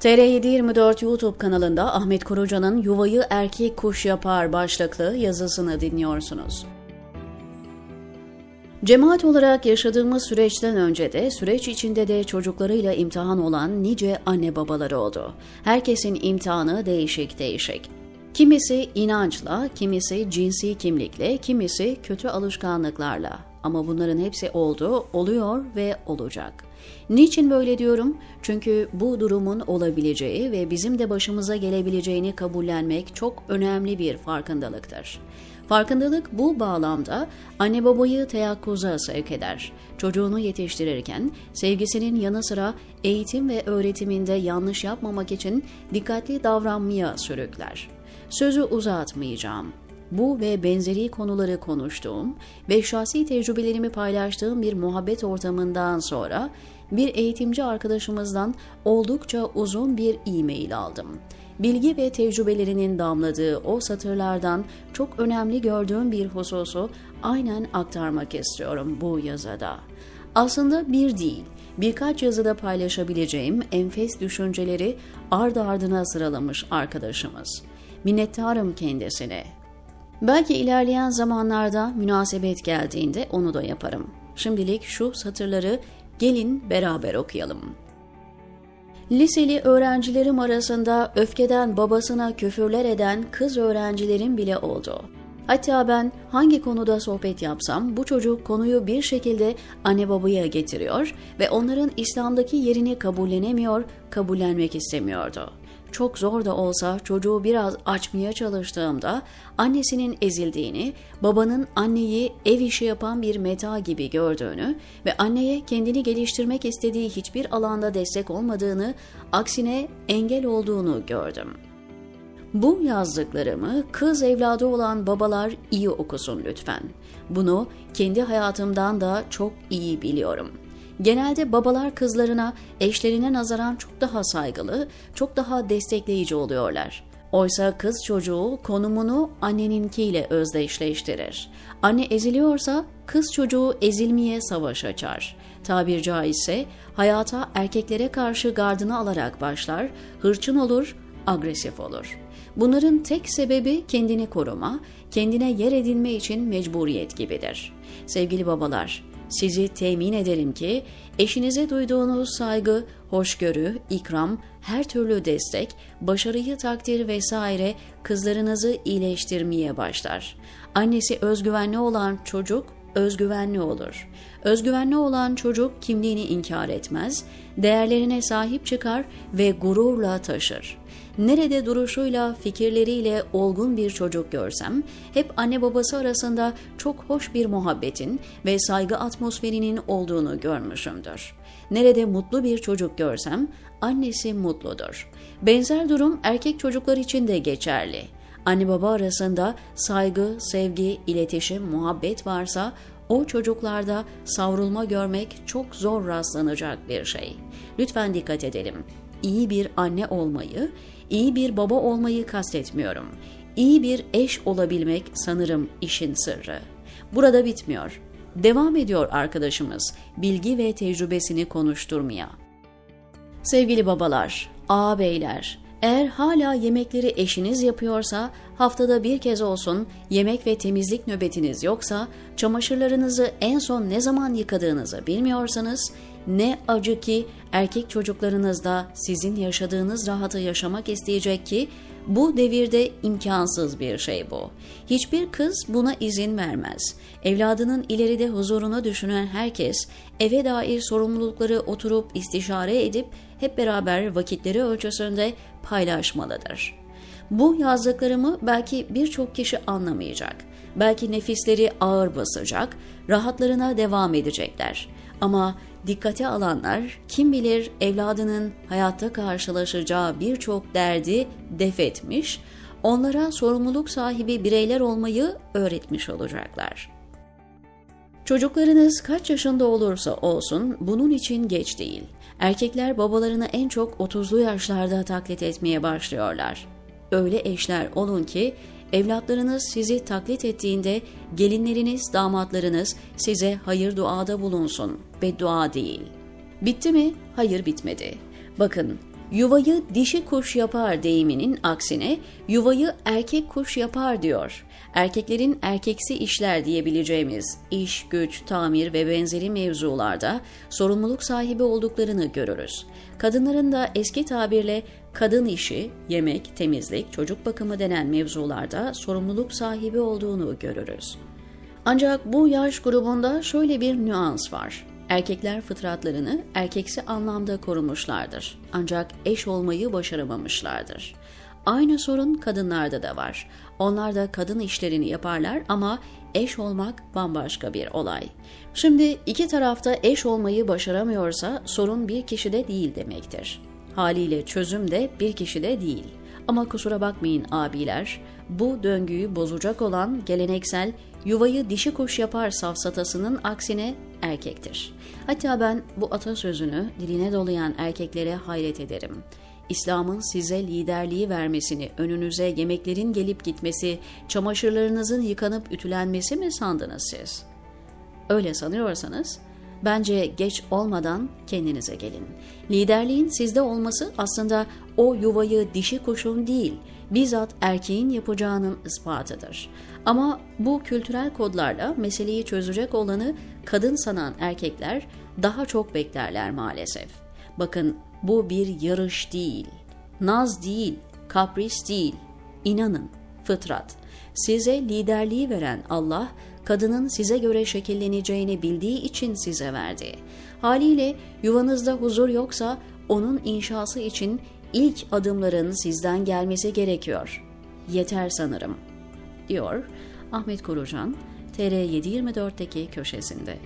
TR724 YouTube kanalında Ahmet Koruca'nın Yuvayı Erkek Kuş Yapar başlıklı yazısını dinliyorsunuz. Cemaat olarak yaşadığımız süreçten önce de süreç içinde de çocuklarıyla imtihan olan nice anne babaları oldu. Herkesin imtihanı değişik değişik. Kimisi inançla, kimisi cinsi kimlikle, kimisi kötü alışkanlıklarla. Ama bunların hepsi oldu, oluyor ve olacak. Niçin böyle diyorum? Çünkü bu durumun olabileceği ve bizim de başımıza gelebileceğini kabullenmek çok önemli bir farkındalıktır. Farkındalık bu bağlamda anne babayı teyakkuza sevk eder. Çocuğunu yetiştirirken sevgisinin yanı sıra eğitim ve öğretiminde yanlış yapmamak için dikkatli davranmaya sürükler. Sözü uzatmayacağım. Bu ve benzeri konuları konuştuğum ve şahsi tecrübelerimi paylaştığım bir muhabbet ortamından sonra bir eğitimci arkadaşımızdan oldukça uzun bir e-mail aldım. Bilgi ve tecrübelerinin damladığı o satırlardan çok önemli gördüğüm bir hususu aynen aktarmak istiyorum bu yazıda. Aslında bir değil, birkaç yazıda paylaşabileceğim enfes düşünceleri ardı ardına sıralamış arkadaşımız. Minnettarım kendisine. Belki ilerleyen zamanlarda münasebet geldiğinde onu da yaparım. Şimdilik şu satırları gelin beraber okuyalım. Liseli öğrencilerim arasında öfkeden babasına küfürler eden kız öğrencilerim bile oldu. Hatta ben hangi konuda sohbet yapsam bu çocuk konuyu bir şekilde anne babaya getiriyor ve onların İslam'daki yerini kabullenemiyor, kabullenmek istemiyordu çok zor da olsa çocuğu biraz açmaya çalıştığımda annesinin ezildiğini, babanın anneyi ev işi yapan bir meta gibi gördüğünü ve anneye kendini geliştirmek istediği hiçbir alanda destek olmadığını, aksine engel olduğunu gördüm. Bu yazdıklarımı kız evladı olan babalar iyi okusun lütfen. Bunu kendi hayatımdan da çok iyi biliyorum.'' Genelde babalar kızlarına eşlerine nazaran çok daha saygılı, çok daha destekleyici oluyorlar. Oysa kız çocuğu konumunu anneninkiyle özdeşleştirir. Anne eziliyorsa kız çocuğu ezilmeye savaş açar. Tabir caizse hayata erkeklere karşı gardını alarak başlar, hırçın olur, agresif olur. Bunların tek sebebi kendini koruma, kendine yer edinme için mecburiyet gibidir. Sevgili babalar, sizi temin ederim ki eşinize duyduğunuz saygı, hoşgörü, ikram, her türlü destek, başarıyı takdir vesaire kızlarınızı iyileştirmeye başlar. Annesi özgüvenli olan çocuk özgüvenli olur. Özgüvenli olan çocuk kimliğini inkar etmez, değerlerine sahip çıkar ve gururla taşır. Nerede duruşuyla, fikirleriyle olgun bir çocuk görsem, hep anne babası arasında çok hoş bir muhabbetin ve saygı atmosferinin olduğunu görmüşümdür. Nerede mutlu bir çocuk görsem, annesi mutludur. Benzer durum erkek çocuklar için de geçerli. Anne baba arasında saygı, sevgi, iletişim, muhabbet varsa o çocuklarda savrulma görmek çok zor rastlanacak bir şey. Lütfen dikkat edelim. İyi bir anne olmayı, iyi bir baba olmayı kastetmiyorum. İyi bir eş olabilmek sanırım işin sırrı. Burada bitmiyor. Devam ediyor arkadaşımız bilgi ve tecrübesini konuşturmaya. Sevgili babalar, ağabeyler, eğer hala yemekleri eşiniz yapıyorsa, haftada bir kez olsun yemek ve temizlik nöbetiniz yoksa, çamaşırlarınızı en son ne zaman yıkadığınızı bilmiyorsanız, ne acı ki erkek çocuklarınız da sizin yaşadığınız rahatı yaşamak isteyecek ki, bu devirde imkansız bir şey bu. Hiçbir kız buna izin vermez. Evladının ileride huzurunu düşünen herkes eve dair sorumlulukları oturup istişare edip hep beraber vakitleri ölçüsünde paylaşmalıdır. Bu yazdıklarımı belki birçok kişi anlamayacak. Belki nefisleri ağır basacak, rahatlarına devam edecekler. Ama dikkate alanlar kim bilir evladının hayatta karşılaşacağı birçok derdi def etmiş, onlara sorumluluk sahibi bireyler olmayı öğretmiş olacaklar. Çocuklarınız kaç yaşında olursa olsun bunun için geç değil. Erkekler babalarını en çok 30'lu yaşlarda taklit etmeye başlıyorlar. Öyle eşler olun ki evlatlarınız sizi taklit ettiğinde gelinleriniz, damatlarınız size hayır duada bulunsun, beddua değil. Bitti mi? Hayır bitmedi. Bakın, Yuvayı dişi kuş yapar deyiminin aksine yuvayı erkek kuş yapar diyor. Erkeklerin erkeksi işler diyebileceğimiz iş, güç, tamir ve benzeri mevzularda sorumluluk sahibi olduklarını görürüz. Kadınların da eski tabirle kadın işi, yemek, temizlik, çocuk bakımı denen mevzularda sorumluluk sahibi olduğunu görürüz. Ancak bu yaş grubunda şöyle bir nüans var. Erkekler fıtratlarını erkeksi anlamda korumuşlardır. Ancak eş olmayı başaramamışlardır. Aynı sorun kadınlarda da var. Onlar da kadın işlerini yaparlar ama eş olmak bambaşka bir olay. Şimdi iki tarafta eş olmayı başaramıyorsa sorun bir kişide değil demektir. Haliyle çözüm de bir kişide değil. Ama kusura bakmayın abiler, bu döngüyü bozacak olan geleneksel yuvayı dişi kuş yapar safsatasının aksine erkektir. Hatta ben bu atasözünü diline dolayan erkeklere hayret ederim. İslam'ın size liderliği vermesini, önünüze yemeklerin gelip gitmesi, çamaşırlarınızın yıkanıp ütülenmesi mi sandınız siz? Öyle sanıyorsanız Bence geç olmadan kendinize gelin. Liderliğin sizde olması aslında o yuvayı dişi kuşun değil, bizzat erkeğin yapacağının ispatıdır. Ama bu kültürel kodlarla meseleyi çözecek olanı kadın sanan erkekler daha çok beklerler maalesef. Bakın bu bir yarış değil, naz değil, kapris değil. İnanın, fıtrat. Size liderliği veren Allah, kadının size göre şekilleneceğini bildiği için size verdi. Haliyle yuvanızda huzur yoksa onun inşası için ilk adımların sizden gelmesi gerekiyor. Yeter sanırım, diyor Ahmet Korucan, TR724'teki köşesinde.